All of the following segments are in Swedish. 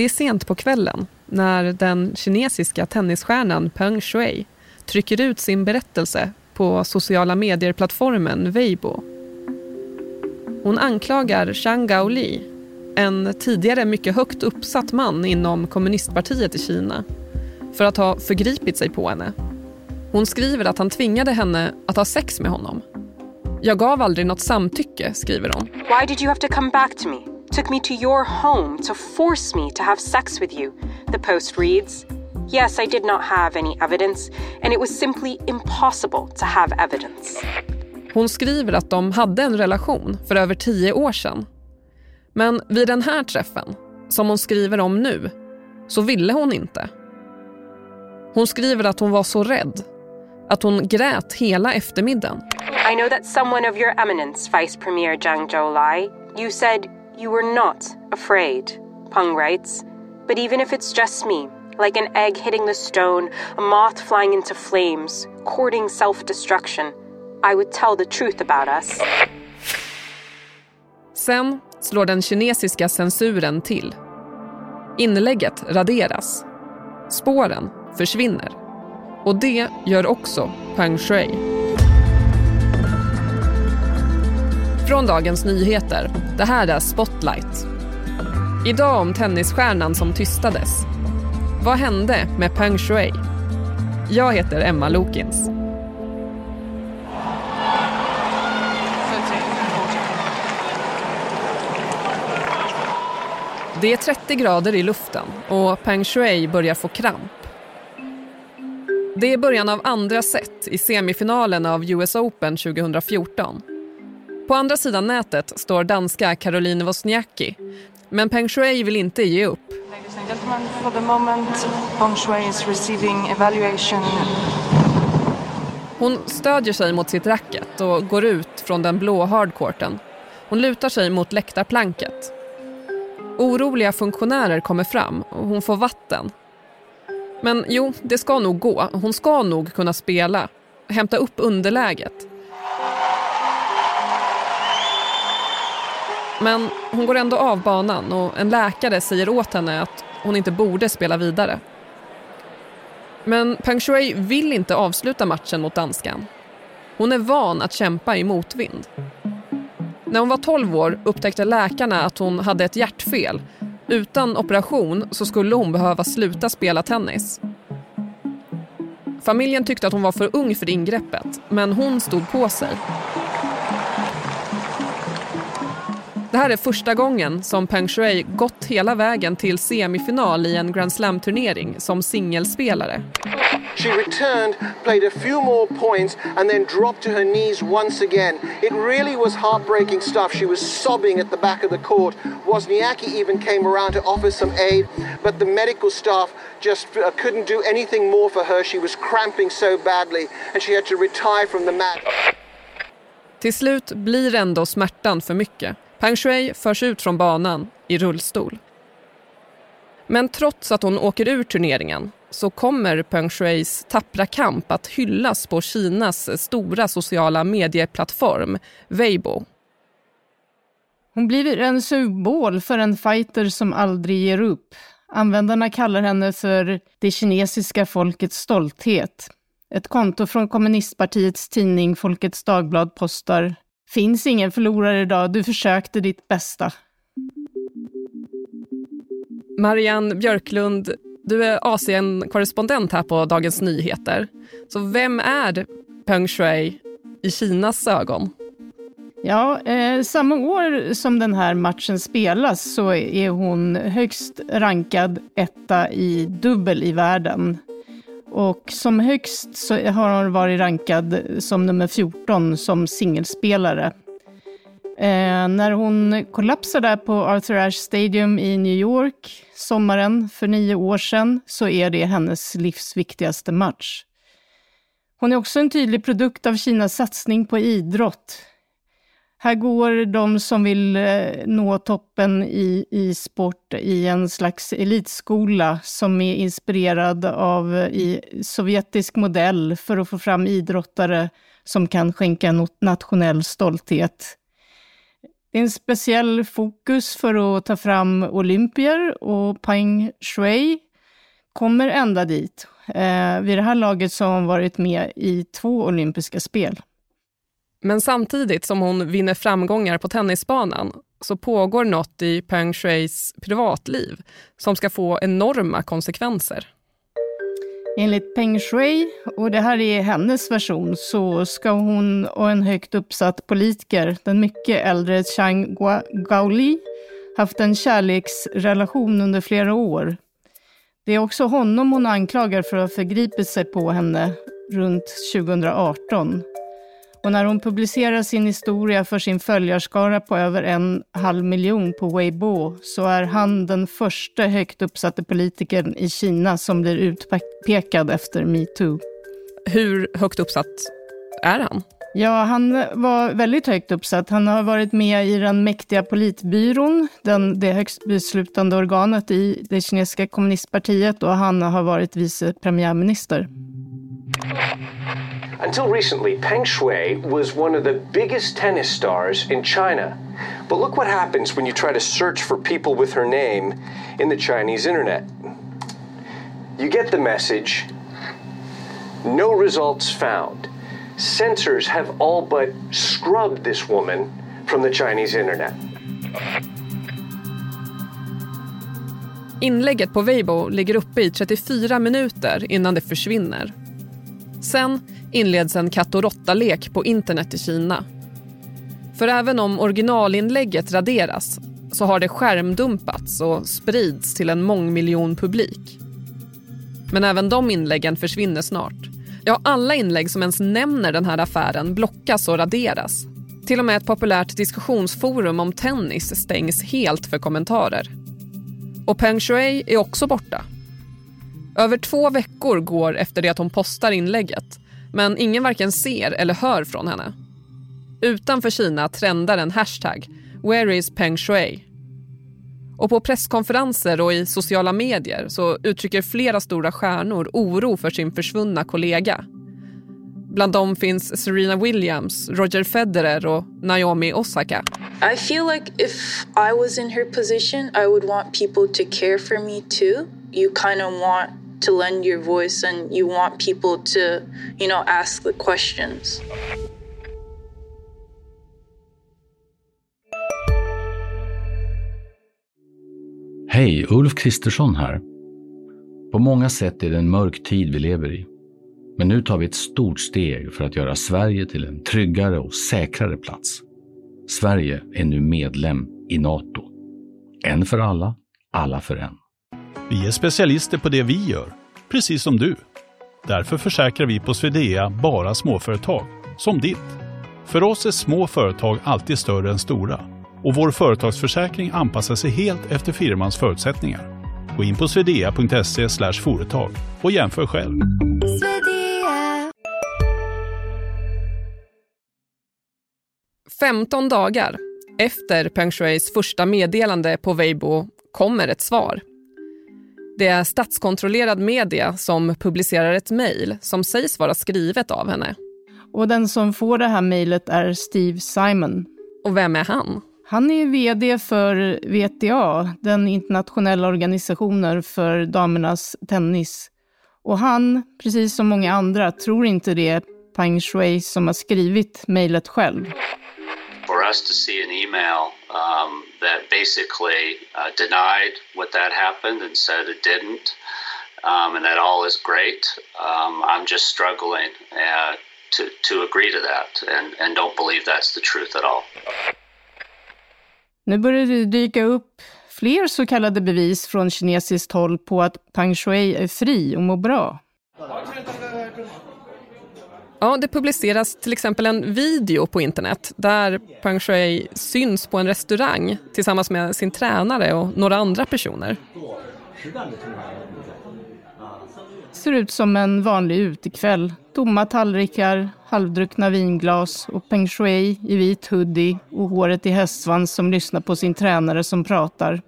Det är sent på kvällen när den kinesiska tennisstjärnan Peng Shuai trycker ut sin berättelse på sociala medier-plattformen Weibo. Hon anklagar Zhang Gaoli, en tidigare mycket högt uppsatt man inom kommunistpartiet i Kina, för att ha förgripit sig på henne. Hon skriver att han tvingade henne att ha sex med honom. Jag gav aldrig något samtycke, skriver hon. Why did you have to come back to me? Took me to your home to force me to have sex with you. The post reads. Yes, I did not have any evidence and it was simply impossible to have evidence. Hon skriver att de hade en relation för över tio år sedan. Men vid den här träffen, som hon skriver om nu, så ville hon inte. Hon skriver att hon var så rädd att hon grät hela eftermiddagen. I know that someone of your eminence, Vice Premier Zhang Zhoulai, you said you were not afraid, Peng writes. But even if it's just me, like an egg hitting the stone, a moth flying into flames, courting self-destruction, I would tell the truth about us. Sen slår den kinesiska censuren till. Inlägget raderas. Spåren försvinner. Och det gör också Peng Shui. Från Dagens Nyheter. Det här är Spotlight. Idag om tennisstjärnan som tystades. Vad hände med Peng Shui? Jag heter Emma Lokins. Det är 30 grader i luften och Peng Shui börjar få kramp. Det är början av andra set i semifinalen av US Open 2014. På andra sidan nätet står danska Caroline Wozniacki. Men Peng Shui vill inte ge upp. Ladies and gentlemen, for the moment, Peng Shui is receiving evaluation. Hon stödjer sig mot sitt racket och går ut från den blå hardcourten. Hon lutar sig mot läktarplanket. Oroliga funktionärer kommer fram och hon får vatten. Men jo, det ska nog gå. Hon ska nog kunna spela. Hämta upp underläget. Men hon går ändå av banan och en läkare säger åt henne att hon inte borde spela vidare. Men Peng Shui vill inte avsluta matchen mot danskan. Hon är van att kämpa i motvind. När hon var 12 år upptäckte läkarna att hon hade ett hjärtfel. Utan operation så skulle hon behöva sluta spela tennis. Familjen tyckte att hon var för ung för ingreppet, men hon stod på sig. Det här är första gången som Peng Shui gått hela vägen till semifinal i en Grand Slam-turnering som singelspelare. She returned, played a few more points, and then dropped to her knees once again. It really was heartbreaking stuff. She was sobbing at the back of the court. Wozniacki even came around to offer some aid, but the medical staff just uh, couldn't do anything more for her. She was cramping so badly, and she had to retire from the mat. Till slut blir ändå smärtan för mycket. Peng Shui förs ut från banan i rullstol. Men trots att hon åker ur turneringen så kommer Peng Shuis tappra kamp att hyllas på Kinas stora sociala medieplattform Weibo. Hon blir en symbol för en fighter som aldrig ger upp. Användarna kallar henne för det kinesiska folkets stolthet. Ett konto från kommunistpartiets tidning Folkets Dagblad postar Finns ingen förlorare idag, du försökte ditt bästa. Marianne Björklund, du är Asien-korrespondent här på Dagens Nyheter. Så vem är Peng Shui i Kinas ögon? Ja, eh, samma år som den här matchen spelas så är hon högst rankad etta i dubbel i världen. Och som högst så har hon varit rankad som nummer 14 som singelspelare. Eh, när hon kollapsade på Arthur Ashe Stadium i New York sommaren för nio år sedan så är det hennes livs viktigaste match. Hon är också en tydlig produkt av Kinas satsning på idrott. Här går de som vill eh, nå toppen i, i sport i en slags elitskola som är inspirerad av eh, i sovjetisk modell för att få fram idrottare som kan skänka nationell stolthet. Det är en speciell fokus för att ta fram olympier och Peng Shui kommer ända dit. Eh, vid det här laget så har hon varit med i två olympiska spel. Men samtidigt som hon vinner framgångar på tennisbanan så pågår något i Peng Shuis privatliv som ska få enorma konsekvenser. Enligt Peng Shui, och det här är hennes version, så ska hon och en högt uppsatt politiker, den mycket äldre Chang Gaoli, haft en kärleksrelation under flera år. Det är också honom hon anklagar för att ha förgripit sig på henne runt 2018. Och när hon publicerar sin historia för sin följarskara på över en halv miljon på Weibo så är han den första högt uppsatte politikern i Kina som blir utpekad efter metoo. Hur högt uppsatt är han? Ja, han var väldigt högt uppsatt. Han har varit med i den mäktiga politbyrån, den, det högst beslutande organet i det kinesiska kommunistpartiet och han har varit vice premiärminister. Until recently, Peng Shui was one of the biggest tennis stars in China. But look what happens when you try to search for people with her name in the Chinese internet. You get the message no results found. Censors have all but scrubbed this woman from the Chinese internet. Inlägget på Weibo ligger uppe i 34 minuter innan det försvinner. Sen inleds en katt och råtta-lek på internet i Kina. För även om originalinlägget raderas så har det skärmdumpats och sprids till en mångmiljonpublik. Men även de inläggen försvinner snart. Ja, alla inlägg som ens nämner den här affären blockas och raderas. Till och med ett populärt diskussionsforum om tennis stängs helt för kommentarer. Och Peng Shuai är också borta. Över två veckor går efter det att hon postar inlägget men ingen varken ser eller hör från henne. Utanför Kina trendar en hashtag, “Where is Peng Shui?” Och på presskonferenser och i sociala medier så uttrycker flera stora stjärnor oro för sin försvunna kollega. Bland dem finns Serena Williams, Roger Federer och Naomi Osaka. I feel like if I was in her position I would want people to care for me too. You kind of want to lend your voice and you want people to, you know, ask the questions. Hej, Ulf Kristersson här. På många sätt är det en mörk tid vi lever i. Men nu tar vi ett stort steg för att göra Sverige till en tryggare och säkrare plats. Sverige är nu medlem i Nato. En för alla, alla för en. Vi är specialister på det vi gör, precis som du. Därför försäkrar vi på Swedea bara småföretag, som ditt. För oss är små företag alltid större än stora och vår företagsförsäkring anpassar sig helt efter firmans förutsättningar. Gå in på swedea.se företag och jämför själv. 15 dagar efter Peng Shuis första meddelande på Weibo kommer ett svar. Det är statskontrollerad media som publicerar ett mejl som sägs vara skrivet av henne. Och den som får det här mejlet är Steve Simon. Och vem är han? Han är vd för WTA, den internationella organisationen för damernas tennis. Och han, precis som många andra, tror inte det är Peng Shui som har skrivit mejlet själv. For us to see an email um, that basically uh, denied what that happened and said it didn't, um, and that all is great, um, I'm just struggling uh, to, to agree to that and, and don't believe that's the truth at all. Nu börjar det dyka upp fler så kallade bevis från kinesiskt håll på att Peng Shui är fri och mår bra. Ja, det publiceras till exempel en video på internet där Peng Shui syns på en restaurang tillsammans med sin tränare och några andra personer. Ser ut som en vanlig utekväll. Tomma tallrikar, halvdruckna vinglas och Peng Shui i vit hoodie och håret i hästsvans som lyssnar på sin tränare som pratar.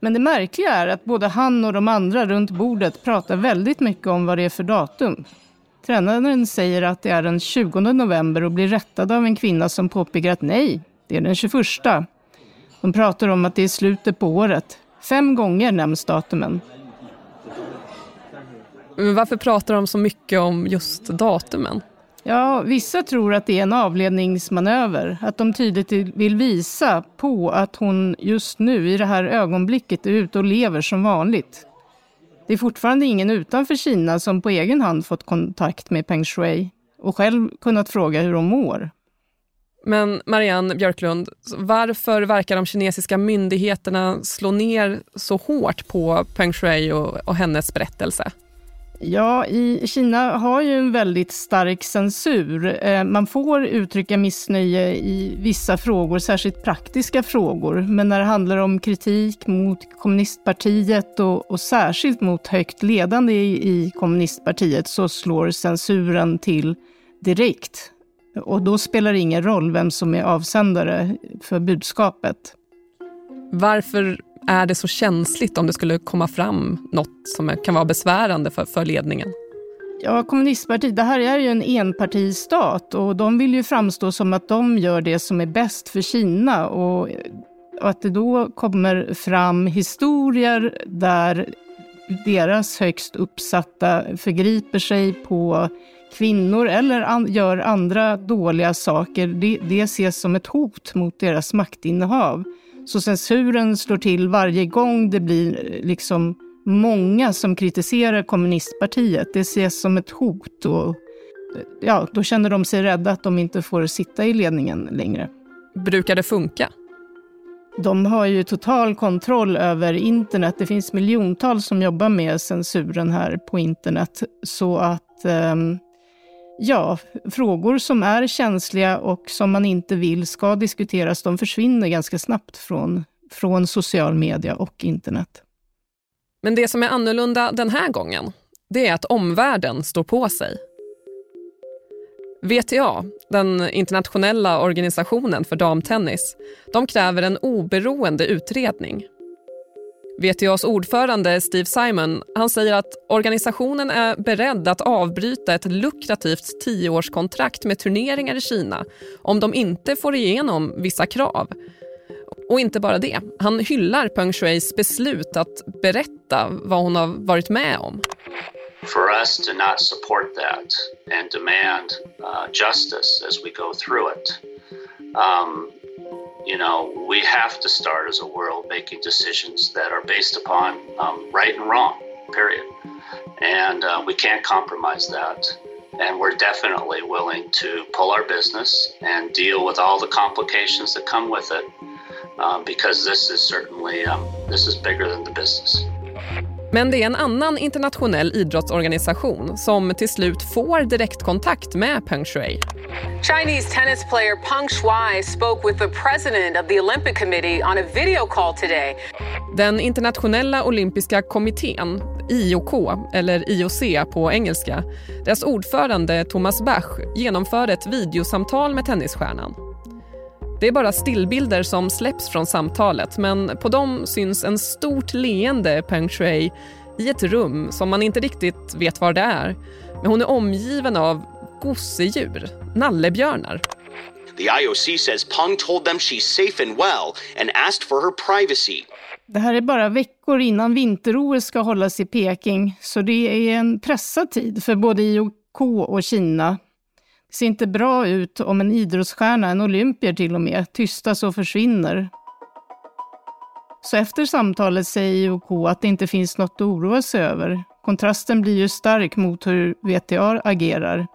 Men det märkliga är att både han och de andra runt bordet pratar väldigt mycket om vad det är för datum. Tränaren säger att det är den 20 november och blir rättad av en kvinna som påpekar att nej, Det är den 21. De pratar om att det är slutet på året. Fem gånger nämns datumen. Men varför pratar de så mycket om just datumen? Ja, vissa tror att det är en avledningsmanöver. Att de tydligt vill visa på att hon just nu i det här ögonblicket är ute och lever som vanligt. Det är fortfarande ingen utanför Kina som på egen hand fått kontakt med Peng Shui och själv kunnat fråga hur hon mår. Men Marianne Björklund, varför verkar de kinesiska myndigheterna slå ner så hårt på Peng Shui och, och hennes berättelse? Ja, i Kina har ju en väldigt stark censur. Eh, man får uttrycka missnöje i vissa frågor, särskilt praktiska frågor. Men när det handlar om kritik mot kommunistpartiet och, och särskilt mot högt ledande i, i kommunistpartiet så slår censuren till direkt. Och då spelar det ingen roll vem som är avsändare för budskapet. Varför är det så känsligt om det skulle komma fram något som kan vara besvärande för, för ledningen? Ja, kommunistpartiet, det här är ju en enpartistat och de vill ju framstå som att de gör det som är bäst för Kina och att det då kommer fram historier där deras högst uppsatta förgriper sig på kvinnor eller an, gör andra dåliga saker, det, det ses som ett hot mot deras maktinnehav. Så censuren slår till varje gång det blir liksom många som kritiserar kommunistpartiet. Det ses som ett hot och ja, då känner de sig rädda att de inte får sitta i ledningen längre. Brukar det funka? De har ju total kontroll över internet. Det finns miljontals som jobbar med censuren här på internet. Så att um, Ja, frågor som är känsliga och som man inte vill ska diskuteras, de försvinner ganska snabbt från, från social media och internet. Men det som är annorlunda den här gången, det är att omvärlden står på sig. VTA, den internationella organisationen för damtennis, de kräver en oberoende utredning. VTAs ordförande Steve Simon han säger att organisationen är beredd att avbryta ett lukrativt tioårskontrakt med turneringar i Kina om de inte får igenom vissa krav. Och inte bara det, han hyllar Peng Shuis beslut att berätta vad hon har varit med om. For us to not support that and demand uh, justice as we go through it um, you know, we have to start as a world making decisions that are based upon um, right and wrong, period. And uh, we can't compromise that. And we're definitely willing to pull our business and deal with all the complications that come with it, um, because this is certainly um, this is bigger than the business. Men det är en annan internationell idrottsorganisation som till slut får direktkontakt med Peng Shui. Chinese tennis player Peng Shuai spoke with the president of the Olympic Committee on a video call today. Den internationella olympiska kommittén, IOK, eller IOC på engelska, dess ordförande Thomas Bach genomförde ett videosamtal med tennisstjärnan. Det är bara stillbilder som släpps från samtalet men på dem syns en stort leende Peng Shui i ett rum som man inte riktigt vet var det är. Men hon är omgiven av gosedjur, nallebjörnar. The IOC says Peng told them she's safe and well and asked for her privacy. Det här är bara veckor innan vinter-OS ska hållas i Peking, så det är en pressad tid för både IOK och Kina. Ser inte bra ut om en idrottsstjärna, en olympier till och med, tystas och försvinner. Så efter samtalet säger IOK att det inte finns något att oroa sig över. Kontrasten blir ju stark mot hur VTA agerar.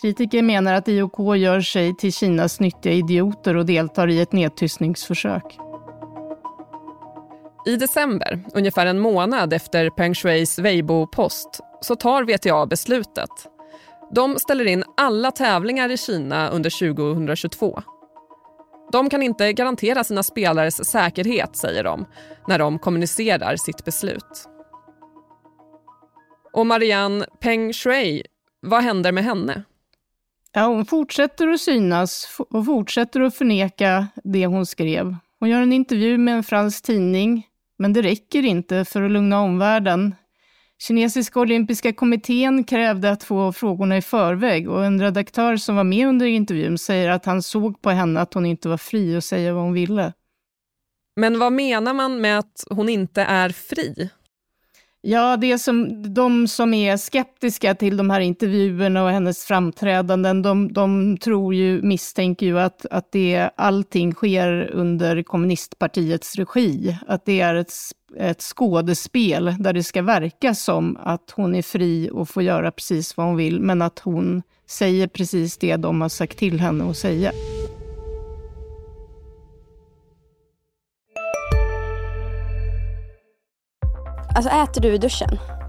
Kritiker menar att IOK gör sig till Kinas nyttiga idioter och deltar i ett nedtystningsförsök. I december, ungefär en månad efter Peng Shuis Weibo-post, så tar VTA beslutet. De ställer in alla tävlingar i Kina under 2022. De kan inte garantera sina spelares säkerhet, säger de, när de kommunicerar sitt beslut. Och Marianne Peng Shui, vad händer med henne? Ja, hon fortsätter att synas och fortsätter att förneka det hon skrev. Hon gör en intervju med en fransk tidning, men det räcker inte för att lugna omvärlden. Kinesiska olympiska kommittén krävde att få frågorna i förväg och en redaktör som var med under intervjun säger att han såg på henne att hon inte var fri att säga vad hon ville. Men vad menar man med att hon inte är fri? Ja, det som, de som är skeptiska till de här intervjuerna och hennes framträdanden, de, de tror ju, misstänker ju att, att det, allting sker under kommunistpartiets regi. Att det är ett, ett skådespel där det ska verka som att hon är fri och får göra precis vad hon vill, men att hon säger precis det de har sagt till henne att säga. Alltså äter du i duschen?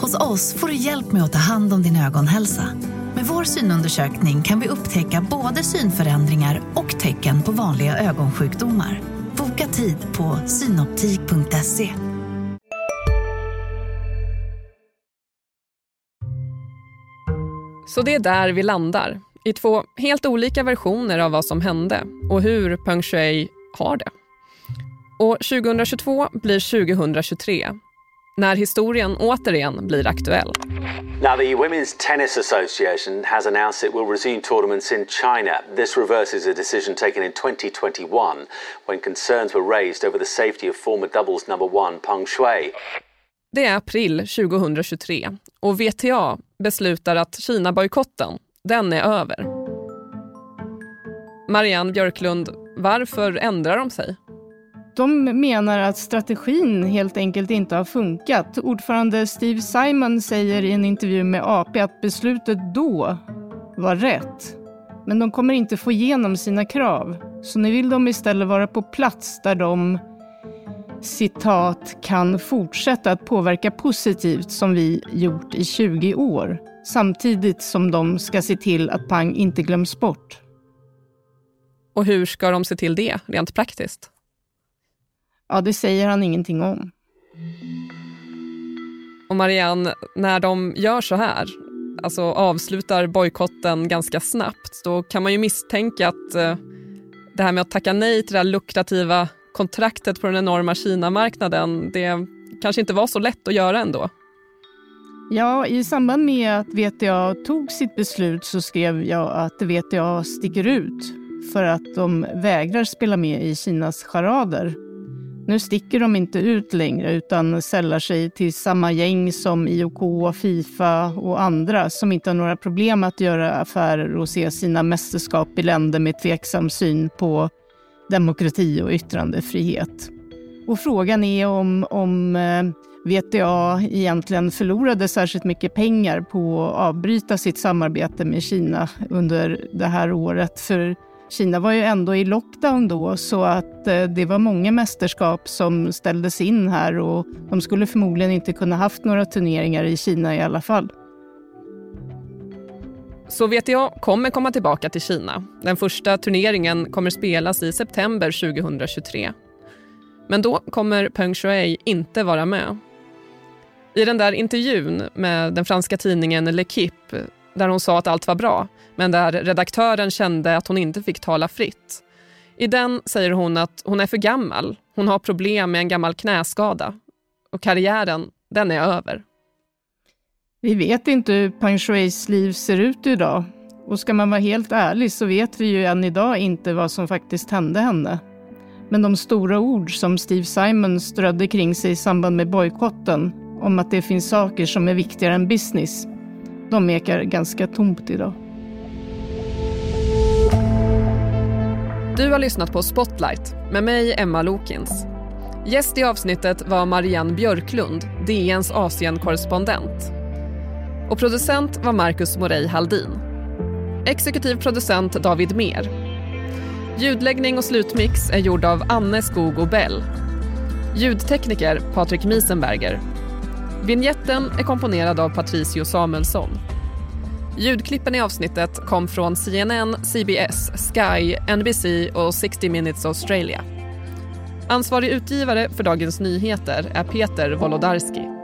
Hos oss får du hjälp med att ta hand om din ögonhälsa. Med vår synundersökning kan vi upptäcka både synförändringar och tecken på vanliga ögonsjukdomar. Boka tid på synoptik.se. Så det är där vi landar, i två helt olika versioner av vad som hände och hur Peng Shui har det. Och 2022 blir 2023 när historien återigen blir aktuell. Now, the Women's Tennis Association has announced it will resume tournaments in China. This reverses a decision taken in 2021 when concerns were raised over the safety of former doubles number one Peng Shui. Det är april 2023 och VTA beslutar att Kina-bojkotten, den är över. Marianne Björklund, varför ändrar de sig? De menar att strategin helt enkelt inte har funkat. Ordförande Steve Simon säger i en intervju med AP att beslutet då var rätt. Men de kommer inte få igenom sina krav. Så nu vill de istället vara på plats där de citat, kan fortsätta att påverka positivt som vi gjort i 20 år. Samtidigt som de ska se till att Pang inte glöms bort. Och hur ska de se till det rent praktiskt? Ja, det säger han ingenting om. Och Marianne, när de gör så här, alltså avslutar bojkotten ganska snabbt, då kan man ju misstänka att eh, det här med att tacka nej till det här lukrativa kontraktet på den enorma Kina-marknaden, det kanske inte var så lätt att göra ändå. Ja, i samband med att VTA tog sitt beslut så skrev jag att VTA sticker ut för att de vägrar spela med i Kinas charader. Nu sticker de inte ut längre utan sällar sig till samma gäng som IOK, Fifa och andra som inte har några problem att göra affärer och se sina mästerskap i länder med tveksam syn på demokrati och yttrandefrihet. Och frågan är om, om eh, VTA egentligen förlorade särskilt mycket pengar på att avbryta sitt samarbete med Kina under det här året. För Kina var ju ändå i lockdown då, så att eh, det var många mästerskap som ställdes in här och de skulle förmodligen inte kunna haft några turneringar i Kina i alla fall. Så VTA kommer komma tillbaka till Kina. Den första turneringen kommer spelas i september 2023. Men då kommer Peng Shuai inte vara med. I den där intervjun med den franska tidningen L'Equipe där hon sa att allt var bra, men där redaktören kände att hon inte fick tala fritt. I den säger hon att hon är för gammal, hon har problem med en gammal knäskada och karriären, den är över. Vi vet inte hur Peng Shuais liv ser ut idag. Och ska man vara helt ärlig så vet vi ju än idag inte vad som faktiskt hände henne. Men de stora ord som Steve Simon strödde kring sig i samband med bojkotten om att det finns saker som är viktigare än business, de ekar ganska tomt idag. Du har lyssnat på Spotlight med mig, Emma Lokins. Gäst i avsnittet var Marianne Björklund, DNs Asienkorrespondent. Och producent var Marcus Morey Haldin. Exekutiv producent David Mer. Ljudläggning och slutmix är gjord av Anne Skog och Bell. Ljudtekniker Patrik Miesenberger Vignetten är komponerad av Patricio Samuelsson. Ljudklippen i avsnittet kom från CNN, CBS, Sky, NBC och 60 Minutes Australia. Ansvarig utgivare för Dagens Nyheter är Peter Wolodarski.